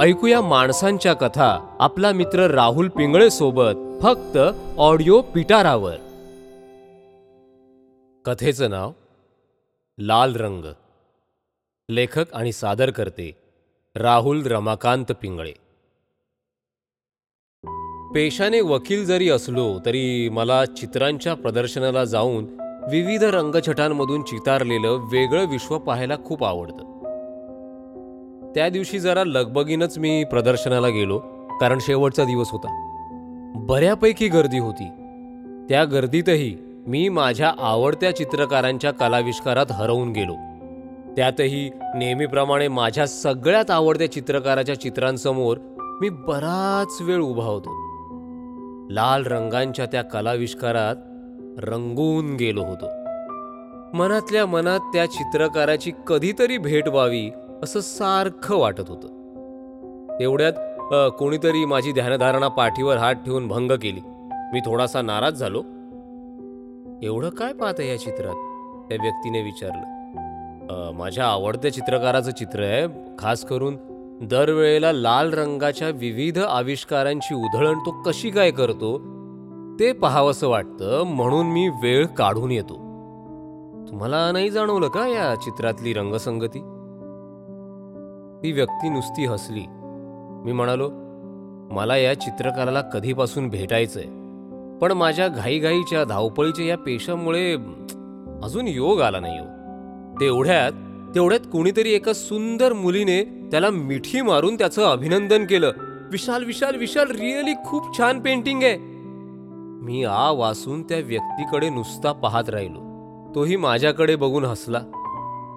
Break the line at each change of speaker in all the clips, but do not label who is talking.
ऐकूया माणसांच्या कथा आपला मित्र राहुल पिंगळे सोबत फक्त ऑडिओ पिटारावर. कथेचं नाव लाल रंग. लेखक आणि सादर करते राहुल रमाकांत पिंगळे. पेशाने वकील जरी असलो तरी मला चित्रांच्या प्रदर्शनाला जाऊन विविध रंगछटांमधून चितारलेलं वेगळं विश्व पाहायला खूप आवडतं. त्या दिवशी जरा लगबगीनच मी प्रदर्शनाला गेलो कारण शेवटचा दिवस होता. बऱ्यापैकी गर्दी होती. त्या गर्दीतही मी माझ्या आवडत्या चित्रकारांच्या कलाविष्कारात हरवून गेलो. त्यातही नेहमीप्रमाणे माझ्या सगळ्यात आवडत्या चित्रकाराच्या चित्रांसमोर मी बराच वेळ उभा होतो. लाल रंगांच्या त्या कलाविष्कारात रंगून गेलो होतो. मनातल्या मनात त्या चित्रकाराची कधीतरी भेट व्हावी असं सारखं वाटत होतं. तेवढ्यात कोणीतरी माझी ध्यानधारणा पाठीवर हात ठेवून भंग केली. मी थोडासा नाराज झालो. एवढं काय पाहतं या चित्रात? त्या व्यक्तीने विचारलं. माझ्या आवडत्या चित्रकाराचं चित्र आहे. खास करून दरवेळेला लाल रंगाच्या विविध आविष्कारांची उधळण तो कशी काय करतो ते पाहावंसं वाटतं म्हणून मी वेळ काढून येतो. तुम्हाला नाही जाणवलं का या चित्रातली रंगसंगती? ती व्यक्ती नुसती हसली. मी म्हणालो मला या चित्रकाराला कधीपासून भेटायचंय. पण माझ्या घाईघाईच्या धावपळीच्या या पेशामुळे अजून योग आला नाही हो. तेवढ्यात तेवढ्यात कोणीतरी एका सुंदर मुलीने त्याला मिठी मारून त्याचं अभिनंदन केलं. विशाल विशाल विशाल रिअली खूप छान पेंटिंग आहे. मी आ वासून त्या व्यक्तीकडे नुसता पाहत राहिलो. तोही माझ्याकडे बघून हसला.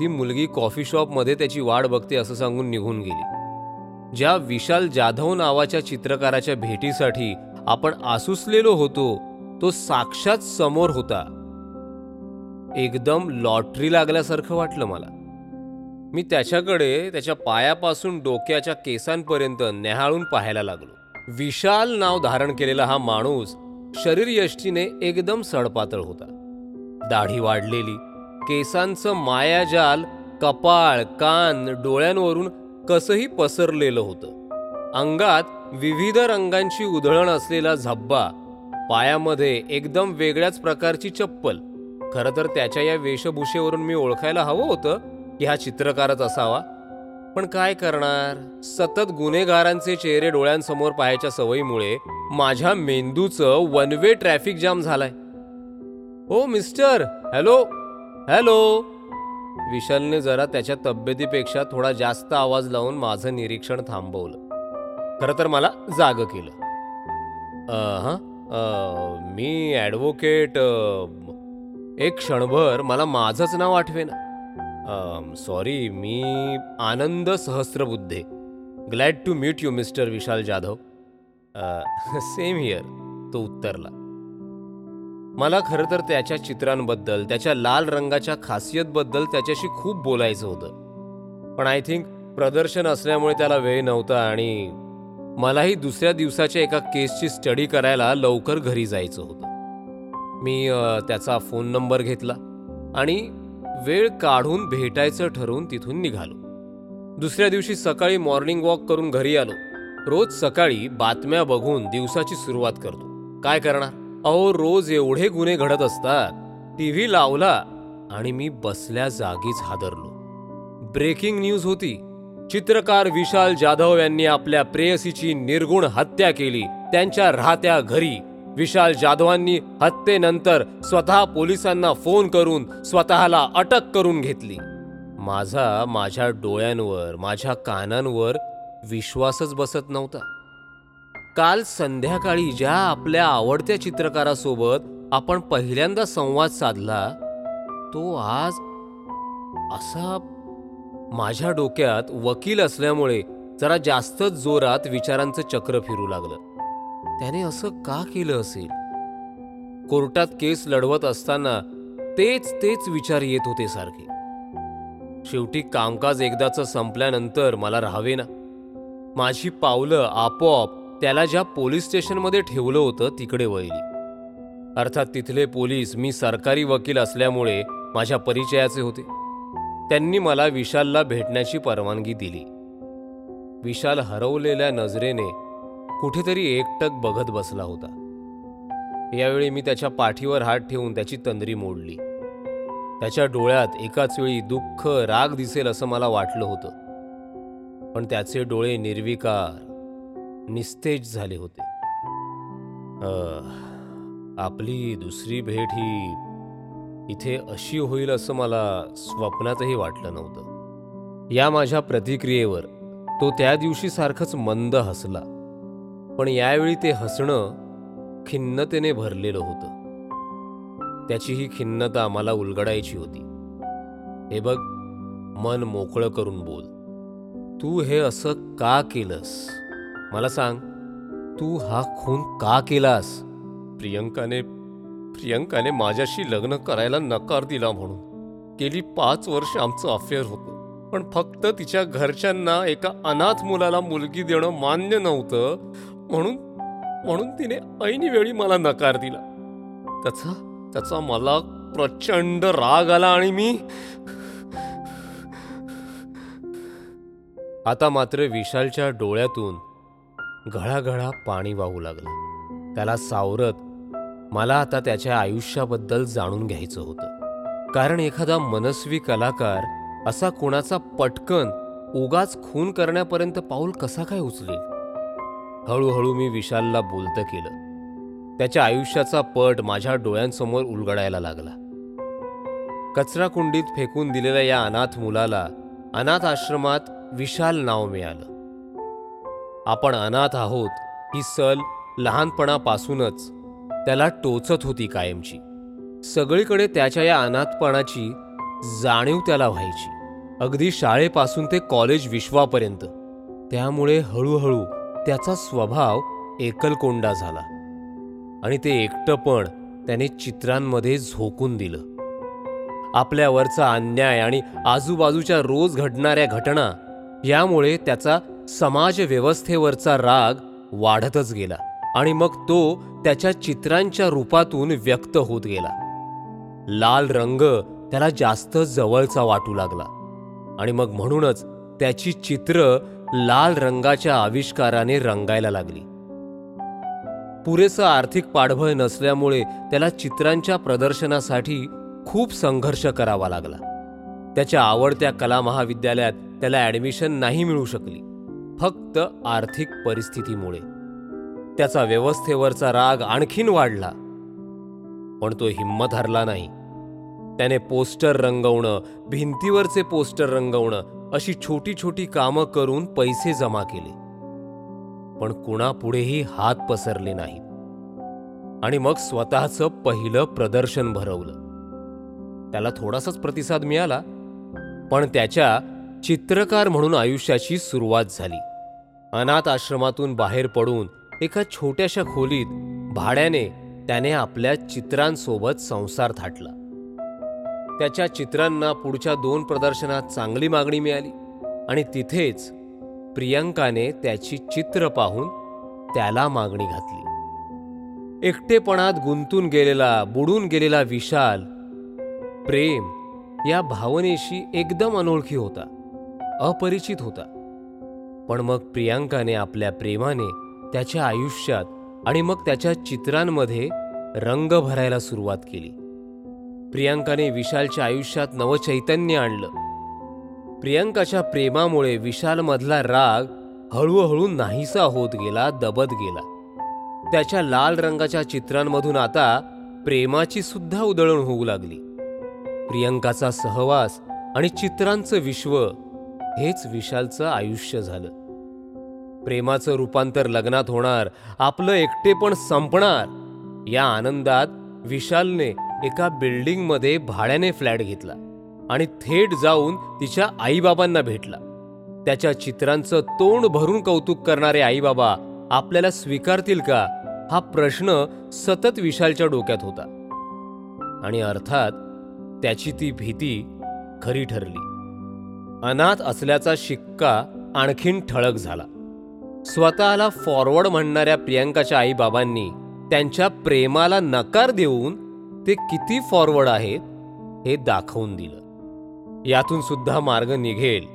ती मुलगी कॉफी शॉपमध्ये त्याची वाट बघते असं सांगून निघून गेली. ज्या विशाल जाधव नावाच्या चित्रकाराच्या भेटीसाठी आपण आसुसलेलो होतो तो साक्षात समोर होता. एकदम लॉटरी लागल्यासारखं वाटलं मला. मी त्याच्याकडे त्याच्या पायापासून डोक्याच्या केसांपर्यंत नेहाळून पाहायला लागलो. विशाल नाव धारण केलेला हा माणूस शरीर यष्टीने एकदम सडपातळ होता. दाढी वाढलेली केसांचं मायाजाल कपाळ कान डोळ्यांवरून कसंही पसरलेलं होतं. अंगात विविध रंगांची उधळण असलेला झब्बा पायामध्ये एकदम वेगळ्याच प्रकारची चप्पल. खरं तर त्याच्या या वेशभूषेवरून मी ओळखायला हवं होतं की हा चित्रकारच असावा. पण काय करणार? सतत गुन्हेगारांचे चेहरे डोळ्यांसमोर पाहायच्या सवयीमुळे माझ्या मेंदूचं वन वे ट्रॅफिक जाम झालाय. O mister hello? हॅलो. विशालने जरा त्याच्या तब्येतीपेक्षा थोडा जास्त आवाज लावून माझं निरीक्षण थांबवलं. खरं तर मला जाग केलं. हां? मी ॲडव्होकेट एक क्षणभर मला माझंच नाव आठवेना. Sorry me Anand Sahasrabuddhe. Glad to meet you mister Vishal Jadhav. Same here तो उत्तरला. मला खरं तर त्याच्या चित्रांबद्दल त्याच्या लाल रंगाच्या खासियतबद्दल त्याच्याशी खूप बोलायचं होतं. पण आय थिंक प्रदर्शन असल्यामुळे त्याला वेळ नव्हता आणि मलाही दुसऱ्या दिवसाच्या एका केसची स्टडी करायला लवकर घरी जायचं होतं. मी त्याचा फोन नंबर घेतला आणि वेळ काढून भेटायचं ठरवून तिथून निघालो. दुसऱ्या दिवशी सकाळी मॉर्निंग वॉक करून घरी आलो. रोज सकाळी बातम्या बघून दिवसाची सुरुवात करतो. काय करणार? अहो रोज एवढे गुन्हे घडत असतात. टीव्ही लावला आणि मी बसल्या जागीच हादरलो. ब्रेकिंग न्यूज होती. चित्रकार विशाल जाधव यांनी आपल्या प्रेयसीची निर्गुण हत्या केली. त्यांच्या राहत्या घरी विशाल जाधवांनी हत्येनंतर स्वतः पोलिसांना फोन करून स्वतःला अटक करून घेतली. माझा माझ्या डोळ्यांवर माझ्या कानांवर विश्वासच बसत नव्हता. काल संध्याकाळी ज्या आपल्या आवडत्या चित्रकारासोबत आपण पहिल्यांदा संवाद साधला तो आज असा माझ्या डोक्यात वकील असल्यामुळे जरा जास्तच जोरात विचारांचं चक्र फिरू लागलं. त्याने असं का केलं असेल? कोर्टात केस लढवत असताना तेच तेच विचार येत होते सारखे. शेवटी कामकाज एकदाचं संपल्यानंतर मला राहावे ना. माझी पावलं आपोआप त्याला ज्या पोलीस स्टेशनमध्ये ठेवलं होतं तिकडे वळली. अर्थात तिथले पोलीस मी सरकारी वकील असल्यामुळे माझ्या परिचयाचे होते. त्यांनी मला विशालला भेटण्याची परवानगी दिली. विशाल हरवलेल्या नजरेने कुठेतरी एकटक बघत बसला होता. यावेळी मी त्याच्या पाठीवर हात ठेवून त्याची तंद्री मोडली. त्याच्या डोळ्यात एकाच वेळी दुःख राग दिसेल असं मला वाटलं होतं. पण त्याचे डोळे निर्विकार निस्तेज झाले होते. आपली दुसरी भेट ही इथे अशी होईल असं मला स्वप्नातही वाटलं नव्हतं. या माझ्या प्रतिक्रियेवर तो त्या दिवशी सारखंच मंद हसला. पण यावेळी ते हसणं खिन्नतेने भरलेलं होतं. त्याची ही खिन्नता आम्हाला उलगडायची होती. हे बघ मन मोकळं करून बोल. तू हे असं का केलंस? मला सांग तू हा खून का केलास? प्रियंकाने प्रियंकाने माझ्याशी लग्न करायला नकार दिला म्हणून. गेली पाच वर्ष आमचं अफेअर होतं. पण फक्त तिच्या घरच्यांना एका अनाथ मुलाला मुलगी देणं मान्य नव्हतं. म्हणून म्हणून तिने ऐनी वेळी मला नकार दिला. त्याचा त्याचा मला प्रचंड राग आला आणि मी आता मात्र विशालच्या डोळ्यातून घळाघळा पाणी वाहू लागलं. त्याला सावरत मला आता त्याच्या आयुष्याबद्दल जाणून घ्यायचं होतं. कारण एखादा मनस्वी कलाकार असा कोणाचा पटकन उगाच खून करण्यापर्यंत पाऊल कसा काय उचलेल? हळूहळू मी विशालला बोलतं केलं. त्याच्या आयुष्याचा पट माझ्या डोळ्यांसमोर उलगडायला लागला. कचराकुंडीत फेकून दिलेल्या या अनाथ मुलाला अनाथ आश्रमात विशाल नाव मिळालं. आपण अनाथ आहोत ही सल लहानपणापासूनच. त्याला टोचत होती कायमची. सगळीकडे त्याच्या या अनाथपणाची जाणीव त्याला व्हायची. अगदी शाळेपासून ते कॉलेज विश्वापर्यंत. त्यामुळे हळूहळू त्याचा स्वभाव एकलकोंडा झाला. आणि ते एकटंपण त्याने चित्रांमध्ये झोकून दिलं. आपल्यावरचा अन्याय आणि आजूबाजूच्या रोज घडणाऱ्या घटना यामुळे त्याचा समाजव्यवस्थेवरचा राग वाढतच गेला आणि मग तो त्याच्या चित्रांच्या रूपातून व्यक्त होत गेला. लाल रंग त्याला जास्त जवळचा वाटू लागला आणि मग म्हणूनच त्याची चित्र लाल रंगाच्या आविष्काराने रंगायला लागली. पुरेसं आर्थिक पाठबळ नसल्यामुळे त्याला चित्रांच्या प्रदर्शनासाठी खूप संघर्ष करावा लागला. त्याच्या आवडत्या कला महाविद्यालयात त्याला ॲडमिशन नाही मिळू शकली. फक्त आर्थिक परिस्थितीमुळे. त्याचा व्यवस्थेवरचा राग आणखीन वाढला. पण तो हिंमत हरला नाही. त्याने पोस्टर रंगवणं भिंतीवरचे पोस्टर रंगवणं अशी छोटी छोटी कामं करून पैसे जमा केले. पण कुणापुढेही हात पसरले नाहीत. आणि मग स्वतःचं पहिलं प्रदर्शन भरवलं. त्याला थोडासाच प्रतिसाद मिळाला. पण त्याच्या चित्रकार म्हणून आयुष्याची सुरुवात झाली. अनाथ आश्रमातून बाहेर पडून एका छोट्याशा खोलीत भाड्याने त्याने आपल्या चित्रांसोबत संसार थाटला. त्याच्या चित्रांना पुढच्या दोन प्रदर्शनात चांगली मागणी मिळाली आणि तिथेच प्रियंकाने त्याची चित्र पाहून त्याला मागणी घातली. एकटेपणात गुंतून गेलेला बुडून गेलेला विशाल प्रेम या भावनेशी एकदम अनोळखी होता. अपरिचित होता. पण मग प्रियांकाने आपल्या प्रेमाने त्याच्या आयुष्यात आणि मग त्याच्या चित्रांमध्ये रंग भरायला सुरुवात केली. प्रियांकाने विशालच्या आयुष्यात नवचैतन्य आणलं. प्रियांकाच्या प्रेमामुळे विशालमधला राग हळूहळू नाहीसा होत गेला दबत गेला. त्याच्या लाल रंगाच्या चित्रांमधून आता प्रेमाची सुद्धा उधळण होऊ लागली. प्रियंकाचा सहवास आणि चित्रांचं विश्व हेच विशालचं आयुष्य झालं. प्रेमाचं रूपांतर लग्नात होणार आपलं एकटेपण संपणार या आनंदात विशालने एका बिल्डिंगमध्ये भाड्याने फ्लॅट घेतला आणि थेट जाऊन तिच्या आईबाबांना भेटला. त्याच्या चित्रांचं तोंड भरून कौतुक करणारे आईबाबा आपल्याला स्वीकारतील का हा प्रश्न सतत विशालच्या डोक्यात होता. आणि अर्थात त्याची ती भीती खरी ठरली. अनाथ असल्याचा शिक्का आणखीन ठळक झाला. स्वतःला फॉरवर्ड म्हणणाऱ्या प्रियंकाच्या आईबाबांनी त्यांच्या प्रेमाला नकार देऊन ते किती फॉरवर्ड आहेत हे दाखवून दिलं. यातून सुद्धा मार्ग निघेल.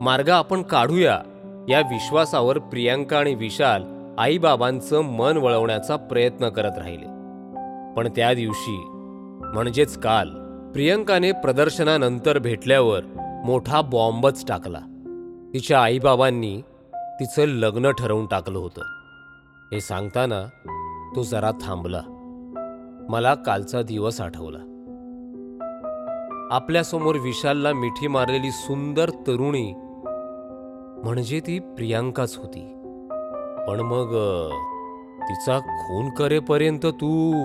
मार्ग आपण काढूया. या विश्वासावर प्रियांका आणि विशाल आईबाबांचं मन वळवण्याचा प्रयत्न करत राहिले. पण त्या दिवशी म्हणजेच काल प्रियंकाने प्रदर्शनानंतर भेटल्यावर मोठा बॉम्बच टाकला. तिच्या आईबाबांनी तिचं लग्न ठरवून टाकलं होतं. हे सांगताना तो जरा थांबला. मला कालचा दिवस आठवला. आपल्यासमोर विशालला मिठी मारलेली सुंदर तरुणी म्हणजे ती प्रियांकाच होती. पण मग तिचा खून करेपर्यंत तू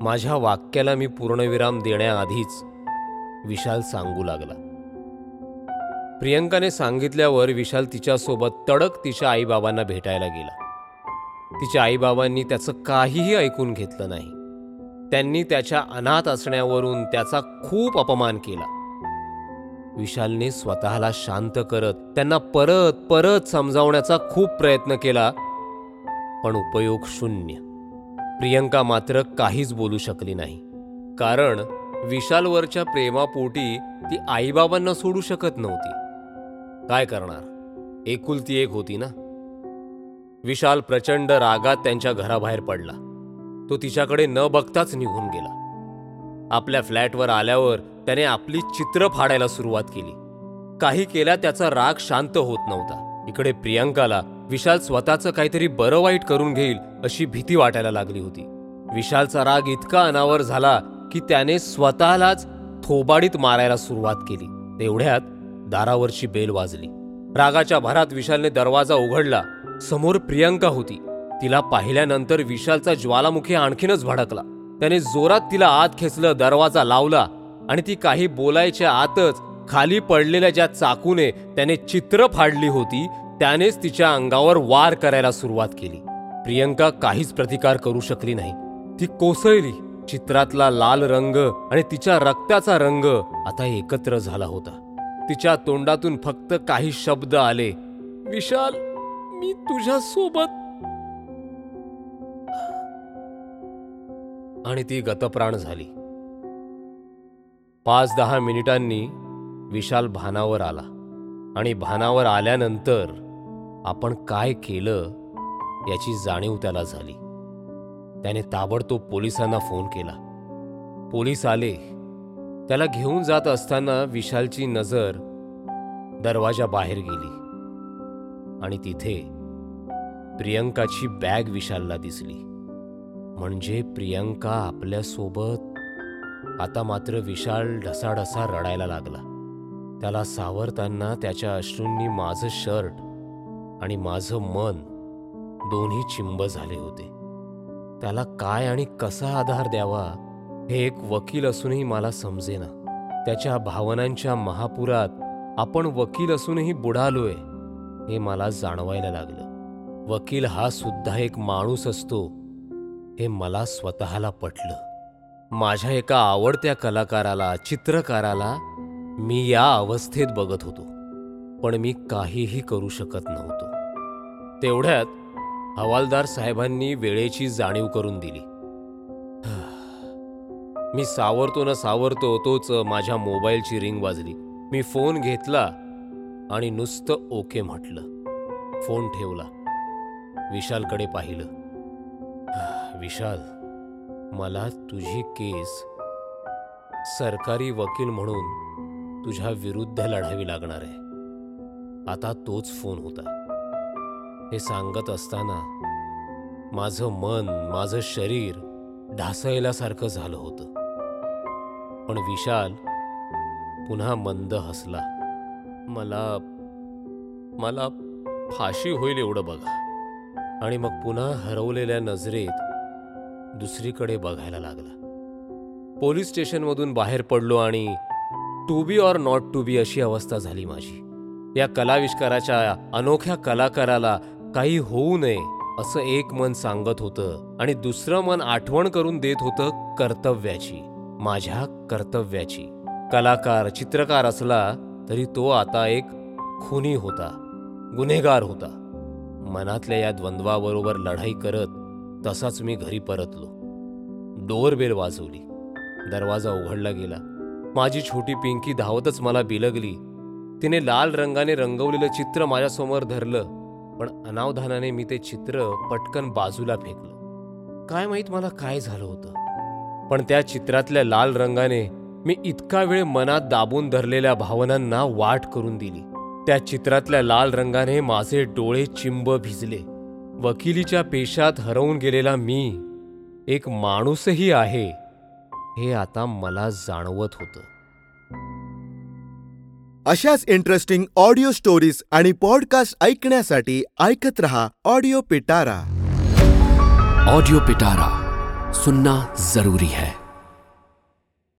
माझ्या वाक्याला मी पूर्णविराम देण्याआधीच विशाल सांगू लागला. प्रियंकाने सांगितल्यावर विशाल तिच्यासोबत तडक तिच्या आईबाबांना भेटायला गेला. तिच्या आईबाबांनी त्याचं काहीही ऐकून घेतलं नाही. त्यांनी त्याच्या अनाथ असण्यावरून त्याचा खूप अपमान केला. विशालने स्वतःला शांत करत त्यांना परत परत समजावण्याचा खूप प्रयत्न केला पण उपयोग शून्य. प्रियंका मात्र काहीच बोलू शकली नाही. कारण विशालवरच्या प्रेमापोटी ती आईबाबांना सोडू शकत नव्हती. काय करणार? एकुलती एक होती ना? विशाल प्रचंड रागात त्यांच्या घराबाहेर पडला. तो तिच्याकडे न बघताच निघून गेला. आपल्या फ्लॅटवर आल्यावर त्याने आपली चित्र फाडायला सुरुवात केली. काही केल्या त्याचा राग शांत होत नव्हता. इकडे प्रियंकाला विशाल स्वतःचं काहीतरी बरं वाईट करून घेईल अशी भीती वाटायला लागली होती. विशालचा राग इतका अनावर झाला की त्याने स्वतःलाच थोबाडीत मारायला सुरुवात केली. तेवढ्यात दारावरची बेल वाजली. रागाच्या भरात विशालने दरवाजा उघडला. समोर प्रियंका होती. तिला पाहिल्यानंतर विशालचा ज्वालामुखी आणखीनच भडकला. त्याने जोरात तिला आत खेचलं दरवाजा लावला आणि ती काही बोलायच्या आतच खाली पडलेल्या ज्या चाकूने त्याने चित्र फाडली होती त्यानेच तिच्या अंगावर वार करायला सुरुवात केली. प्रियंका काहीच प्रतिकार करू शकली नाही. ती कोसळली. चित्रातला लाल रंग आणि तिच्या रक्ताचा रंग आता एकत्र झाला होता. तिच्या तोंडातून फक्त काही शब्द आले विशाल मी तुझ्या सोबत आणि ती गतप्राण झाली. पाच दहा मिनिटांनी विशाल भानावर आला आणि भानावर आल्यानंतर आपण काय केलं याची जाणीव त्याला झाली. त्याने ताबडतोब पोलिसांना फोन केला. पोलीस आले. त्याला घेऊन जात असताना विशालची नजर दरवाजा बाहेर गेली. आणि तिथे प्रियंकाची बॅग विशालला दिसली. म्हणजे प्रियंका आपल्यासोबत आता मात्र विशाल ढसाढसा रडायला लागला. त्याला सावरताना त्याच्या अश्रूंनी माझं शर्ट आणि माझं मन दोन्ही चिंब झाले होते. त्याला काय आणि कसा आधार द्यावा हे एक वकील असूनही मला समजेना. त्याच्या भावनांच्या महापुरात आपण वकील असूनही बुडालोय हे मला जाणवायला लागलं. वकील हा सुद्धा एक माणूस असतो हे मला स्वतःला पटलं. माझ्या एका आवडत्या कलाकाराला चित्रकाराला मी या अवस्थेत बघत होतो पण मी काहीही करू शकत नव्हतो. तेवढ्यात हवालदार साहेबांनी वेळेची जाणीव करून दिली. मी सावरतो ना सावरतो तोच माझ्या मोबाईलची रिंग वाजली. मी फोन घेतला आणि नुसतं ओके म्हटलं. फोन ठेवला. विशालकडे पाहिलं. विशाल मला तुझी केस सरकारी वकील म्हणून तुझ्या विरुद्ध लढावी लागणार आहे. आता तोच फोन होता. हे सांगत असताना माझं मन माझं शरीर ढासळल्यासारखं झालं होतं. पण विशाल पुन्हा मंद हसला. मला मला फाशी होईल एवढं बघा. आणि मग पुन्हा हरवलेल्या नजरेत दुसरीकडे बघायला लागला. पोलीस स्टेशनमधून बाहेर पडलो आणि to be or not to be अशी अवस्था झाली माझी. या कलाविष्काराच्या अनोख्या कलाकाराला काही होऊ नये असं एक मन सांगत होतं आणि दुसरं मन आठवण करून देत होतं कर्तव्याची माझ्या कर्तव्याची. कलाकार चित्रकार असला तरी तो आता एक खुनी होता गुन्हेगार होता. मनातल्या या द्वंद्वाबरोबर लढाई करत तसाच मी घरी परतलो. डोअरबेल वाजवली. दरवाजा उघडला गेला. माझी छोटी पिंकी धावतच मला बिलगली. तिने लाल रंगाने रंगवलेलं चित्र माझ्यासमोर धरलं. पण अनावधानाने मी ते चित्र पटकन बाजूला फेकलं. काय माहीत मला काय झालं होतं? पण त्या चित्रातल्या लाल रंगाने मी इतका वेळ मनात दाबून धरलेल्या भावनांना वाट करून दिली. त्या चित्रातल्या लाल रंगाने माझे डोळे चिंब भिजले. वकिलीच्या पेशात हरवून गेलेला मी एक माणूसही आहे हे आता मला जाणवत होतं.
अशाच इंटरेस्टिंग ऑडिओ स्टोरीज आणि पॉडकास्ट ऐकण्यासाठी ऐकत रहा ऑडिओ पिटारा
ऑडिओ पिटारा सुनना जरूरी है.